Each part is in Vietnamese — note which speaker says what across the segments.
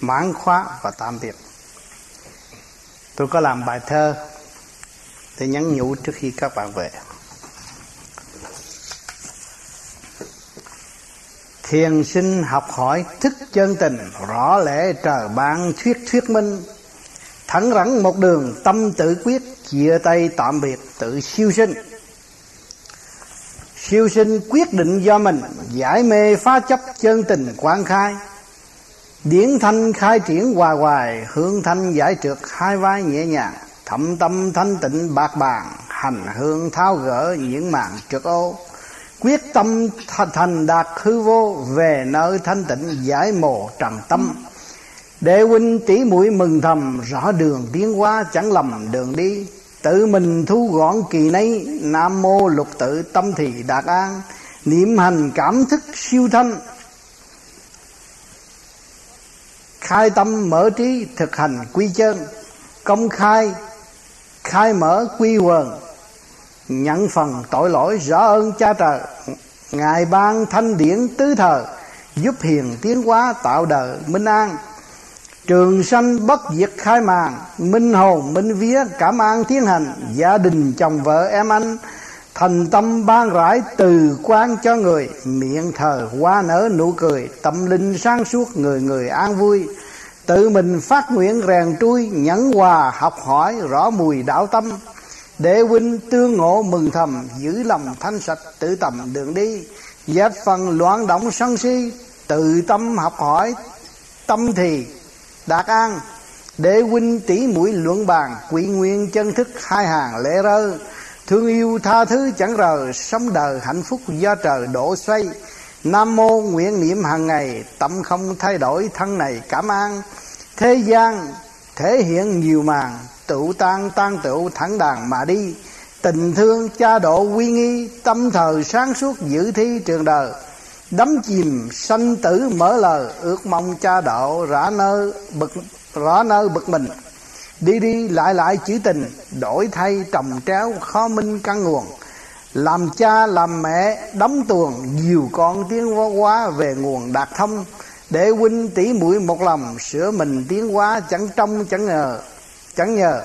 Speaker 1: mãn khóa và tạm biệt. Tôi có làm bài thơ để nhắn nhủ trước khi các bạn về. Thiền sinh học hỏi thức chân tình, rõ lẽ trời ban thuyết thuyết minh. Thẳng rắn một đường, tâm tự quyết, chia tay tạm biệt tự siêu sinh. Siêu sinh quyết định do mình, giải mê phá chấp chân tình quan khai điển thanh khai triển hoài hoài, hương thanh giải trượt hai vai nhẹ nhàng. Thậm tâm thanh tịnh bạc bàn, hành hương tháo gỡ những mạng trượt ô. Quyết tâm thành đạt hư vô, về nơi thanh tịnh giải mồ trần tâm. Đệ huynh tỷ mũi mừng thầm, rõ đường tiến hóa chẳng lầm đường đi. Tự mình thu gọn kỳ nấy, nam mô lục tự tâm thì đạt an. Niệm hành cảm thức siêu thanh khai tâm mở trí thực hành quy chân. Công khai khai mở quy quần nhận phần tội lỗi rõ ơn cha trời. Ngài ban thanh điển tứ thờ, giúp hiền tiến hóa tạo đời minh an. Trường sanh bất diệt khai màn Minh hồn minh vía cảm an thiên hành, Gia đình chồng vợ em anh Thành tâm ban rãi từ quan cho người, Miệng thờ hoa nở nụ cười, Tâm linh sáng suốt người người an vui. Tự mình phát nguyện rèn trui, Nhẫn hòa, học hỏi rõ mùi đạo tâm. Để huynh tương ngộ mừng thầm, Giữ lòng thanh sạch tự tầm đường đi. Dẹp phần loạn động sân si, Tự tâm học hỏi, Tâm thì đạt an. Để huynh tỷ mũi luận bàn quỷ nguyên chân thức hai hàng lễ rơ thương yêu tha thứ chẳng rờ, sống đời hạnh phúc do trời đổ xoay. Nam mô nguyện niệm hàng ngày, tâm không thay đổi thân này cảm an. Thế gian thể hiện nhiều màn tụ tan tan tựu thẳng đàn mà đi. Tình thương, cha độ, quy nghi, tâm thờ sáng suốt giữ thi trường đời. Đắm chìm, sanh tử mở lời ước mong cha độ rã nơi bực rõ nơi bực mình đi đi lại lại chữ tình đổi thay trồng tréo khó minh căn nguồn. Làm cha làm mẹ đóng tuồng nhiều con tiến hóa quá về nguồn đạt thông. Để huynh tỷ mũi một lòng sửa mình tiến hóa chẳng trông chẳng ngờ chẳng nhờ.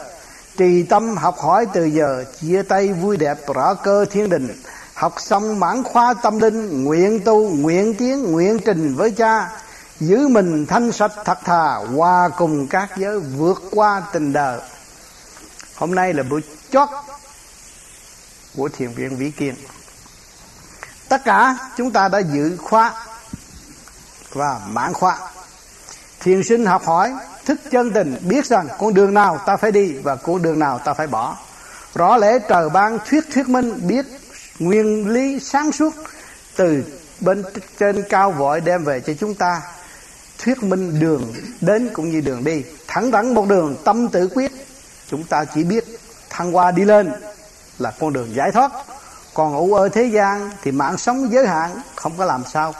Speaker 1: Trì tâm học hỏi từ giờ chia tay vui đẹp rõ cơ thiên đình. Học xong mãn khoa tâm linh Nguyện tu, nguyện tiến, nguyện trình với cha. Giữ mình thanh sạch thật thà, Hòa cùng các giới vượt qua tình đời Hôm nay là buổi chót Của thiền viện Vĩ Kiên. Tất cả chúng ta đã giữ khóa Và mãn khóa. Thiền sinh học hỏi Thức chân tình, biết rằng con đường nào ta phải đi Và con đường nào ta phải bỏ? Rõ lẽ trời ban thuyết thuyết minh, Biết nguyên lý sáng suốt từ bên trên cao vội đem về cho chúng ta thuyết minh đường đến cũng như đường đi. Thẳng thắn một đường, tâm tự quyết. Chúng ta chỉ biết thăng hoa đi lên là con đường giải thoát. Còn ủ ở thế gian thì mạng sống giới hạn, không có làm sao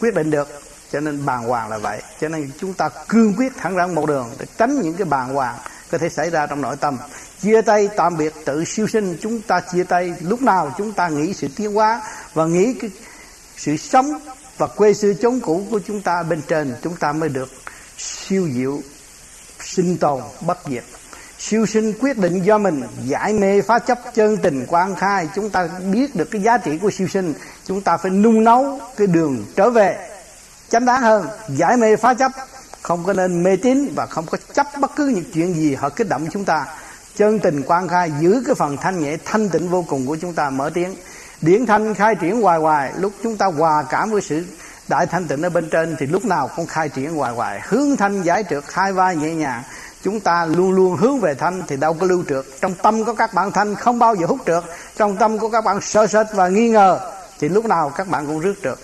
Speaker 1: quyết định được. Cho nên bàn hoàng là vậy. Cho nên chúng ta cương quyết thẳng thắn một đường để tránh những cái bàn hoàng có thể xảy ra trong nội tâm. Chia tay tạm biệt tự siêu sinh, chúng ta chia tay. Lúc nào chúng ta nghĩ sự tiến hóa và nghĩ cái sự sống và quê xưa chống cũ của chúng ta bên trên, chúng ta mới được siêu diệu, sinh tồn, bất diệt. Siêu sinh quyết định do mình, giải mê phá chấp chân tình quan khai. Chúng ta biết được cái giá trị của siêu sinh, chúng ta phải nung nấu cái đường trở về chánh đáng hơn. Giải mê phá chấp, không có nên mê tín và không có chấp bất cứ những chuyện gì họ kích động chúng ta. Chân tình quan khai giữ cái phần thanh nhẹ thanh tịnh vô cùng của chúng ta mở tiếng điển thanh khai triển hoài hoài. Lúc chúng ta hòa cảm với sự đại thanh tịnh ở bên trên, thì lúc nào cũng khai triển hoài hoài. Hướng thanh giải trượt hai vai nhẹ nhàng. Chúng ta luôn luôn hướng về thanh, thì đâu có lưu trượt. Trong tâm có các bạn thanh không bao giờ hút trượt. Trong tâm của các bạn sợ sệt và nghi ngờ, thì lúc nào các bạn cũng rước trượt.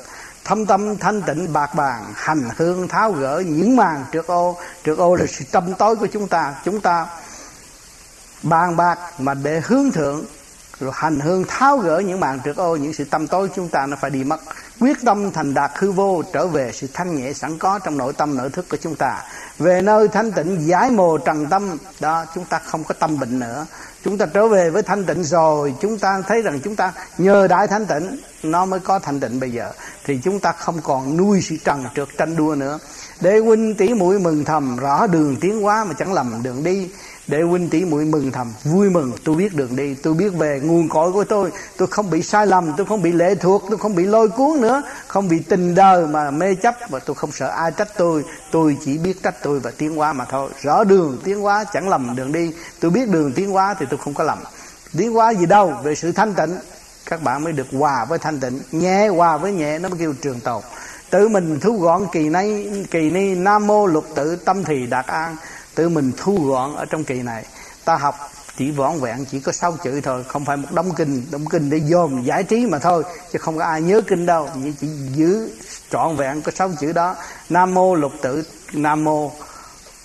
Speaker 1: Thâm tâm thanh tịnh bạc bàn, hành hương tháo gỡ những màn trượt ô. Trượt ô là sự tâm tối của chúng ta. Chúng ta bàn bạc mà để hướng thượng rồi hành hương tháo gỡ những màn trượt ô, những sự tâm tối chúng ta nó phải đi mất. Quyết tâm thành đạt hư vô, trở về sự thanh nhẹ sẵn có trong nội tâm, nội thức của chúng ta. Về nơi thanh tịnh, giải mồ trần tâm, đó, chúng ta không có tâm bệnh nữa. Chúng ta trở về với thanh tịnh rồi, chúng ta thấy rằng chúng ta nhờ đại thanh tịnh, nó mới có thanh tịnh bây giờ. Thì chúng ta không còn nuôi sự trần trượt tranh đua nữa. Để huynh tỷ mũi mừng thầm, rõ đường tiến hóa mà chẳng lầm đường đi để huynh tỷ muội mừng thầm, vui mừng. Tôi biết đường đi, tôi biết về nguồn cội của tôi. Tôi không bị sai lầm, tôi không bị lệ thuộc, tôi không bị lôi cuốn nữa. Không bị tình đời mà mê chấp và tôi không sợ ai trách tôi. Tôi chỉ biết trách tôi và tiến hóa mà thôi. Rõ đường tiến hóa chẳng lầm đường đi. Tôi biết đường tiến hóa thì tôi không có lầm. Tiến hóa gì đâu, về sự thanh tịnh. Các bạn mới được hòa với thanh tịnh, nhẹ hòa với nhẹ, nó mới kêu trường tồn. Tự mình thu gọn kỳ nay, kỳ ni, nam mô lục tự tâm thì đạt an tự mình thu gọn ở trong kỳ này. Ta học chỉ võn vẹn chỉ có sáu chữ thôi không phải một đống kinh đống kinh để dồn giải trí mà thôi chứ không có ai nhớ kinh đâu. Chỉ, chỉ giữ trọn vẹn có sáu chữ đó. Nam mô lục tự nam mô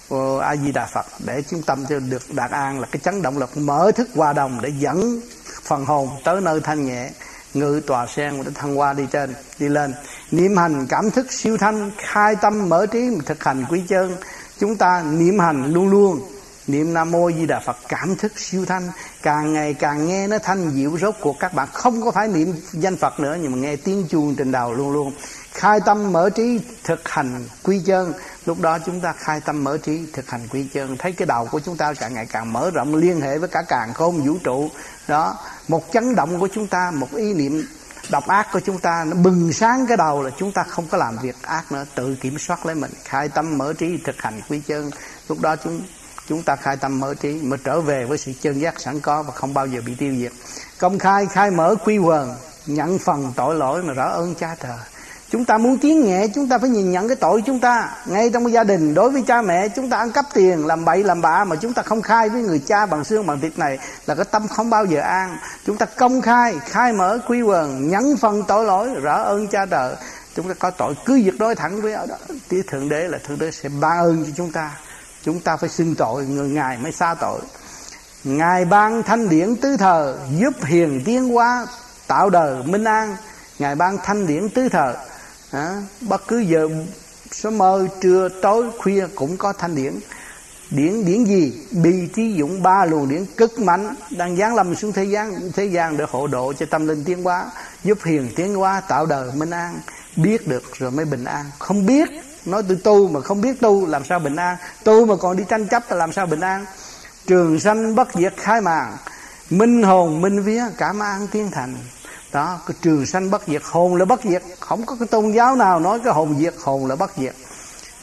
Speaker 1: ờ, a di đà phật để chúng tâm cho được đạt an là cái chấn động lực mở thức hòa đồng để dẫn phần hồn tới nơi thanh nhẹ. Ngự tòa sen để thăng hoa đi trên đi lên. Niệm hành cảm thức siêu thanh khai tâm mở trí thực hành quý chân chúng ta niệm hành luôn luôn. Niệm nam mô di đà phật, cảm thức siêu thanh. Càng ngày càng nghe nó thanh diệu rốt cuộc, các bạn không có phải niệm danh phật nữa, nhưng mà nghe tiếng chuông trên đầu luôn luôn. Khai tâm mở trí, thực hành quy chân. Lúc đó chúng ta khai tâm mở trí, thực hành quy chân. Thấy cái đầu của chúng ta càng ngày càng mở rộng, liên hệ với cả càng khôn vũ trụ. Đó, một chấn động của chúng ta, một ý niệm độc ác của chúng ta nó bừng sáng cái đầu là chúng ta không có làm việc ác nữa. Tự kiểm soát lấy mình, khai tâm mở trí thực hành quy chân lúc đó chúng chúng ta khai tâm mở trí mà trở về với sự chân giác sẵn có và không bao giờ bị tiêu diệt. Công khai khai mở quy quần, nhận phần tội lỗi mà rõ ơn cha trời. Chúng ta muốn tiến nhẹ chúng ta phải nhìn nhận cái tội chúng ta. Ngay trong gia đình, đối với cha mẹ, Chúng ta ăn cắp tiền, làm bậy, làm bạ Mà chúng ta không khai với người cha bằng xương, bằng thịt này Là cái tâm không bao giờ an. Chúng ta công khai khai mở quy quần, Nhấn phần tội lỗi rõ ơn cha trời. Chúng ta có tội cứ việc đối thẳng với ở đó. Thì Thượng Đế là Thượng Đế sẽ ban ơn cho chúng ta. Chúng ta phải xưng tội, Người Ngài mới xa tội. Ngài ban thanh điển tứ thờ, Giúp hiền tiến hóa, Tạo đời minh an. Ngài ban thanh điển tứ thờ à, bất cứ giờ sớm mơ trưa tối khuya cũng có thanh điển. Điển điển gì? Bi trí dụng ba luồng điển cực mạnh. Đang giáng lâm xuống thế gian thế gian để hộ độ cho tâm linh tiến hóa giúp hiền tiến hóa tạo đời minh an. Biết được rồi mới bình an. Không biết nói tôi tu mà không biết tu làm sao bình an? Tu mà còn đi tranh chấp là làm sao bình an? Trường sanh bất diệt khai màng minh hồn minh vía cảm an tiến thành đó, cái trường sanh bất diệt, hồn là bất diệt. Không có cái tôn giáo nào nói cái hồn diệt, hồn là bất diệt.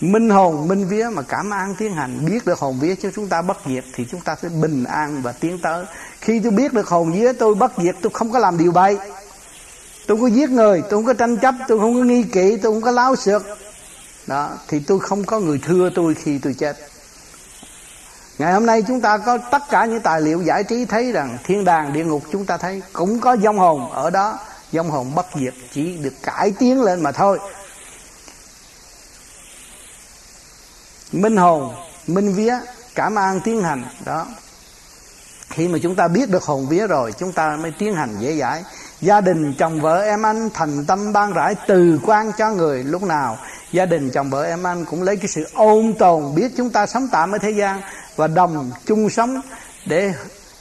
Speaker 1: Minh hồn, minh vía mà cảm an tiến hành, biết được hồn vía cho chúng ta bất diệt thì chúng ta sẽ bình an và tiến tới. Khi tôi biết được hồn vía, tôi bất diệt, tôi không có làm điều bậy. Tôi không có giết người, tôi không có tranh chấp, tôi không có nghi kỵ, tôi không có láo xược. Đó, thì tôi không có người thưa tôi khi tôi chết. Ngày hôm nay chúng ta có tất cả những tài liệu giải trí thấy rằng thiên đàng địa ngục chúng ta thấy cũng có dông hồn ở đó, dông hồn bất diệt chỉ được cải tiến lên mà thôi. Minh hồn, minh vía, cảm an tiến hành đó. Khi mà chúng ta biết được hồn vía rồi chúng ta mới tiến hành dễ dãi. Gia đình chồng vợ em anh thành tâm ban rãi từ quan cho người lúc nào Gia đình, chồng, vợ, em, anh cũng lấy cái sự ôn tồn Biết chúng ta sống tạm ở thế gian và đồng chung sống để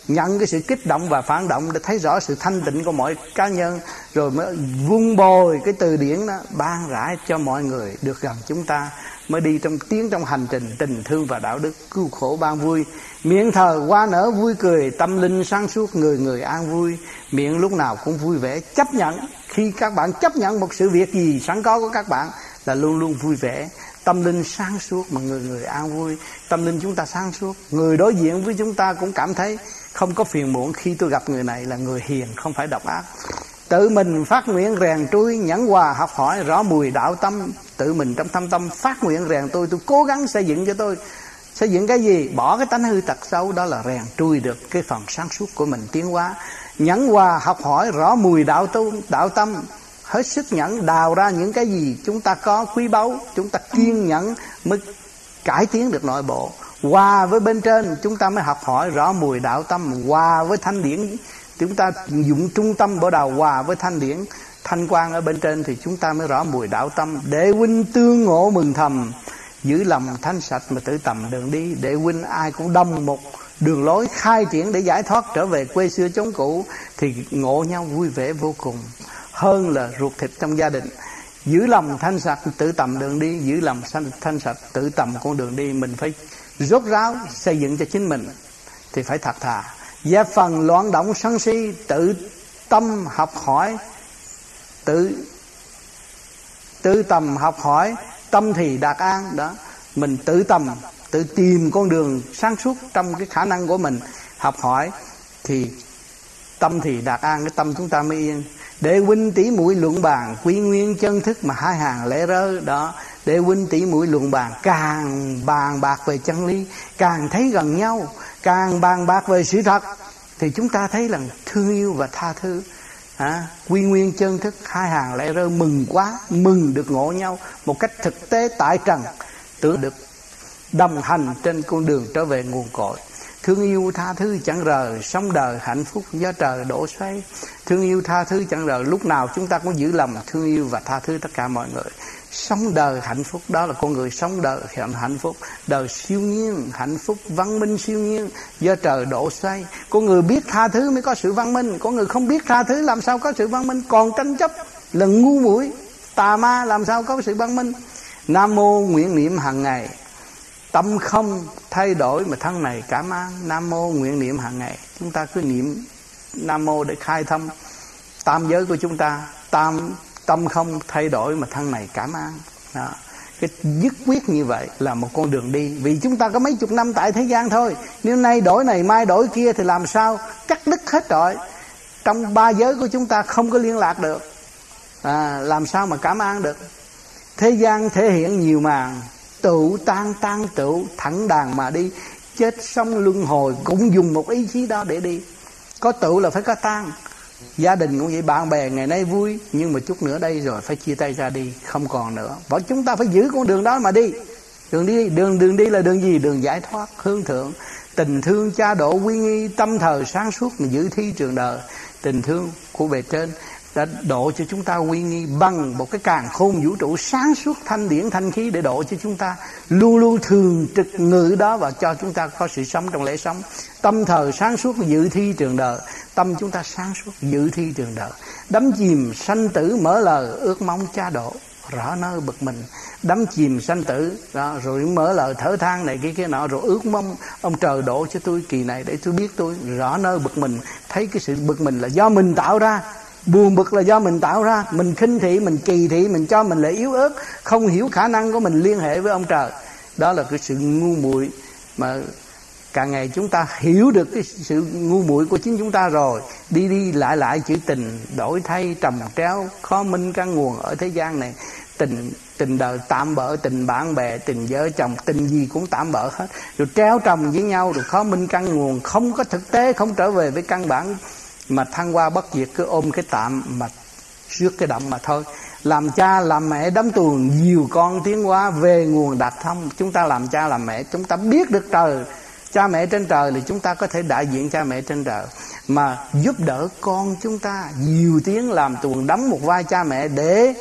Speaker 1: nhận cái sự kích động và phản động để thấy rõ sự thanh tịnh của mọi cá nhân. Rồi mới vun bồi cái từ điển đó, ban rãi cho mọi người được gần chúng ta. Mới đi trong tiếng trong hành trình tình thương và đạo đức cứu khổ ban vui. Miệng thờ hoa nở vui cười, tâm linh sáng suốt, người người an vui. Miệng lúc nào cũng vui vẻ chấp nhận khi các bạn chấp nhận một sự việc gì sẵn có của các bạn là luôn luôn vui vẻ. Tâm linh sáng suốt mà người người an vui. Tâm linh chúng ta sáng suốt. Người đối diện với chúng ta cũng cảm thấy không có phiền muộn khi tôi gặp người này là người hiền, không phải độc ác. Tự mình phát nguyện rèn trui, nhẫn hòa, học hỏi, rõ mùi đạo tâm. Tự mình trong thâm tâm phát nguyện rèn tôi tôi cố gắng xây dựng cho tôi. Xây dựng cái gì? Bỏ cái tánh hư tật xấu, đó là rèn trui được cái phần sáng suốt của mình tiến hóa. Nhẫn hòa, học hỏi, rõ mùi đạo tu, đạo tâm hết sức nhẫn, đào ra những cái gì chúng ta có quý báu, chúng ta kiên nhẫn mới cải tiến được nội bộ. Hòa với bên trên, chúng ta mới học hỏi rõ mùi đạo tâm. Hòa với thanh điển, chúng ta dụng trung tâm bộ đầu hòa với thanh điển, thanh quan ở bên trên thì chúng ta mới rõ mùi đạo tâm. Để huynh tương ngộ mừng thầm, giữ lòng thanh sạch mà tự tầm đường đi. Để huynh ai cũng đông một đường lối khai triển để giải thoát trở về quê xưa chống cũ, thì ngộ nhau vui vẻ vô cùng hơn là ruột thịt trong gia đình. Giữ lòng thanh sạch, tự tầm đường đi. Giữ lòng thanh sạch, tự tầm con đường đi. Mình phải rốt ráo xây dựng cho chính mình thì phải thật thà. Gia phần loạn động sân si, tự tâm học hỏi, tự tự tầm học hỏi, tâm thì đạt an, đó. Mình tự tầm, tự tìm con đường sáng suốt trong cái khả năng của mình học hỏi thì tâm thì đạt an, cái tâm chúng ta mới yên để huynh tỷ mũi luận bàn quy nguyên chân thức mà hai hàng lễ rơ đó. Để huynh tỷ mũi luận bàn càng bàn bạc về chân lý càng thấy gần nhau càng bàn bạc về sự thật thì chúng ta thấy là thương yêu và tha thứ. À, quy nguyên chân thức hai hàng lễ rơ mừng quá mừng được ngộ nhau một cách thực tế tại trần tưởng được đồng hành trên con đường trở về nguồn cội thương yêu tha thứ chẳng rời sống đời hạnh phúc do trời đổ xoay. Thương yêu tha thứ chẳng rời lúc nào chúng ta cũng giữ lòng thương yêu và tha thứ tất cả mọi người. Sống đời hạnh phúc, đó là con người sống đời hạnh phúc. Đời siêu nhiên, hạnh phúc, văn minh siêu nhiên, do trời đổ xoay. Con người biết tha thứ mới có sự văn minh. Con người không biết tha thứ làm sao có sự văn minh. Còn tranh chấp là ngu muội, tà ma làm sao có sự văn minh? Nam mô nguyện niệm hàng ngày tâm không thay đổi mà thân này cảm an nam mô nguyện niệm hàng ngày. Chúng ta cứ niệm nam mô để khai thông tam giới của chúng ta. Tam tâm không thay đổi mà thân này cảm an đó. cái dứt quyết như vậy là một con đường đi. Vì chúng ta có mấy chục năm tại thế gian thôi. Nếu nay đổi này mai đổi kia thì làm sao? Cắt đứt hết rồi. Trong ba giới của chúng ta không có liên lạc được. À, làm sao mà cảm an được? Thế gian thể hiện nhiều màn tự tan tan tự thẳng đàn mà đi. Chết xong luân hồi cũng dùng một ý chí đó để đi. Có tự là phải có tan. Gia đình cũng vậy, bạn bè ngày nay vui, nhưng mà chút nữa đây rồi phải chia tay ra đi, không còn nữa. Và chúng ta phải giữ con đường đó mà đi. Đường đi, đường đường đi là đường gì? Đường giải thoát, hướng thượng. Tình thương, cha độ, quy nghi, tâm thờ sáng suốt mà giữ thi trường đời. Tình thương của bề trên đã độ cho chúng ta quy nghi bằng một cái càng khôn vũ trụ sáng suốt thanh điển thanh khí để độ cho chúng ta luôn luôn thường trực ngự đó và cho chúng ta có sự sống trong lễ sống. Tâm thờ sáng suốt dự thi trường đời tâm chúng ta sáng suốt dự thi trường đời. Đắm chìm sanh tử mở lời ước mong cha độ rõ nơi bực mình. Đắm chìm sanh tử đó, rồi mở lời thở than này kia kia nọ rồi ước mong ông trời đổ cho tôi kỳ này để tôi biết tôi rõ nơi bực mình. Thấy cái sự bực mình là do mình tạo ra buồn bực là do mình tạo ra mình khinh thị mình kỳ thị mình cho mình là yếu ớt không hiểu khả năng của mình liên hệ với ông trời. Đó là cái sự ngu muội mà càng ngày chúng ta hiểu được cái sự ngu muội của chính chúng ta rồi. Đi đi lại lại chữ tình đổi thay trầm tréo, khó minh căn nguồn ở thế gian này. Tình tình đời tạm bỡ tình bạn bè tình vợ chồng tình gì cũng tạm bỡ hết. Rồi treo trồng với nhau rồi khó minh căn nguồn không có thực tế không trở về với căn bản mà thăng qua bất diệt, cứ ôm cái tạm mà trước cái động mà thôi. Làm cha, làm mẹ đấm tuồng nhiều con tiến hóa về nguồn đạt thông. Chúng ta làm cha, làm mẹ, chúng ta biết được trời. Cha mẹ trên trời thì chúng ta có thể đại diện cha mẹ trên trời. Mà giúp đỡ con chúng ta nhiều tiếng, làm tuồng đấm một vai cha mẹ để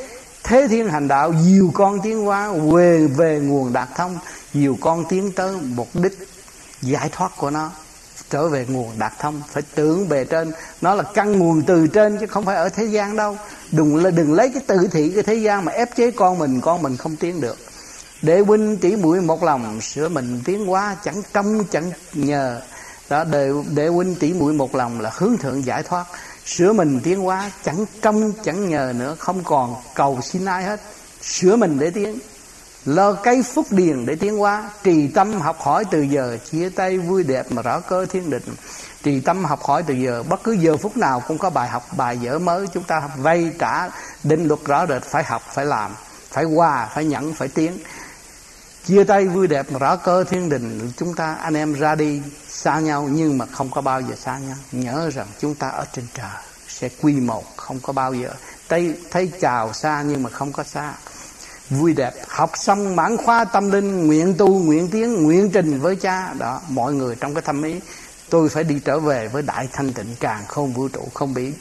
Speaker 1: thế thiên hành đạo, nhiều con tiến hóa về về nguồn đạt thông. Nhiều con tiến tới mục đích giải thoát của nó trở về nguồn đạt thông. Phải tưởng bề trên. Nó là căn nguồn từ trên chứ không phải ở thế gian đâu. Đừng là đừng lấy cái tự thị cái thế gian mà ép chế con mình. Con mình không tiến được. Để huynh tỷ mũi một lòng. Sửa mình tiến hóa. Chẳng trông chẳng nhờ. Đó để, để huynh tỉ mũi một lòng là hướng thượng giải thoát. Sửa mình tiến hóa. Chẳng trông chẳng nhờ nữa. Không còn cầu xin ai hết. Sửa mình để tiến lo cây phúc điền để tiến hóa. Trì tâm học hỏi từ giờ, chia tay vui đẹp mà rõ cơ thiên định. Trì tâm học hỏi từ giờ, bất cứ giờ phút nào cũng có bài học, bài dở mới. Chúng ta vay trả định luật rõ rệt, phải học, phải làm, phải hòa, phải nhẫn, phải tiến. Chia tay vui đẹp mà rõ cơ thiên đình chúng ta anh em ra đi xa nhau nhưng mà không có bao giờ xa nhau. Nhớ rằng chúng ta ở trên trời, sẽ quy một không có bao giờ. Thấy thấy chào xa nhưng mà không có xa vui đẹp. Học xong bản khoa tâm linh, nguyện tu, nguyện tiến, nguyện trình với cha. Đó, mọi người trong cái thâm ý, tôi phải đi trở về với đại thanh tịnh, càng không vũ trụ, không bị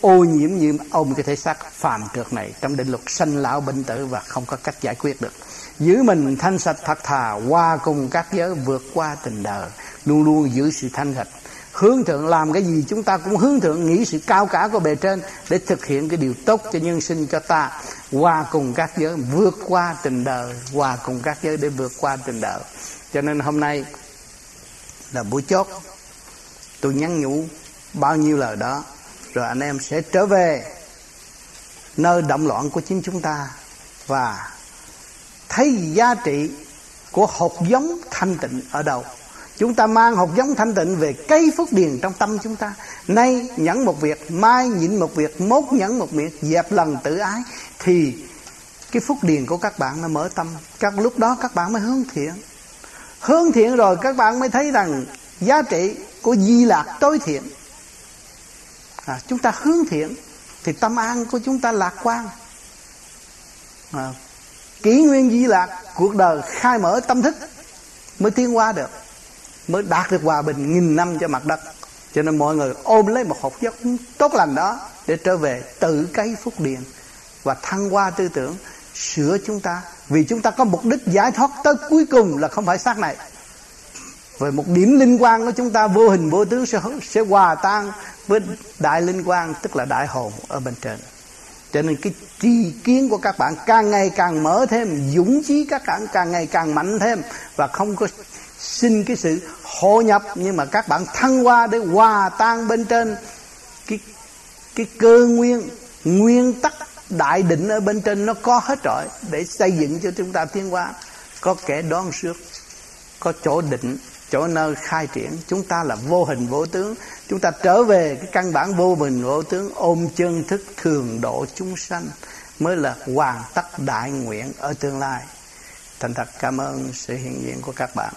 Speaker 1: ô nhiễm như ôm cái thể xác phàm trượt này trong định luật sanh lão bệnh tử và không có cách giải quyết được. Giữ mình thanh sạch thật thà, qua cùng các giới vượt qua tình đời, luôn luôn giữ sự thanh sạch hướng thượng làm cái gì chúng ta cũng hướng thượng, nghĩ sự cao cả của bề trên để thực hiện cái điều tốt cho nhân sinh cho ta, qua cùng các giới, vượt qua tình đời, qua cùng các giới để vượt qua tình đời. Cho nên hôm nay là buổi chốt. Tôi nhắn nhủ bao nhiêu lời đó, rồi anh em sẽ trở về nơi động loạn của chính chúng ta và thấy giá trị của hột giống thanh tịnh ở đâu chúng ta mang hột giống thanh tịnh về cây phước điền trong tâm chúng ta. Nay nhẫn một việc mai nhịn một việc mốt nhẫn một việc dẹp lần tự ái thì cái phúc điền của các bạn nó mở tâm. Các lúc đó các bạn mới hướng thiện. Hướng thiện rồi các bạn mới thấy rằng giá trị của di lạc tối thiện. À, chúng ta hướng thiện thì tâm an của chúng ta lạc quan. À, kỷ nguyên di lạc cuộc đời khai mở tâm thức mới tiến qua được mới đạt được hòa bình nghìn năm cho mặt đất. Cho nên mọi người ôm lấy một hộp giấc tốt lành đó để trở về tự cấy phúc điền và thăng hoa tư tưởng, sửa chúng ta. Vì chúng ta có mục đích giải thoát tới cuối cùng là không phải xác này. Về một điểm linh quan của chúng ta, vô hình vô tướng sẽ sẽ hòa tan với đại linh quan tức là đại hồn ở bên trên cho nên cái tri kiến của các bạn càng ngày càng mở thêm, dũng chí các bạn càng ngày càng mạnh thêm và không có xin cái sự hội nhập nhưng mà các bạn thăng hoa để hòa tan bên trên cái cái cơ nguyên nguyên tắc đại định ở bên trên nó có hết rồi để xây dựng cho chúng ta tiến hóa. Có kẻ đoan trước, có chỗ định chỗ nơi khai triển. Chúng ta là vô hình vô tướng. Chúng ta trở về cái căn bản vô hình vô tướng, ôm chân thức thường độ chúng sanh, mới là hoàn tất đại nguyện ở tương lai. Thành thật cảm ơn sự hiện diện của các bạn.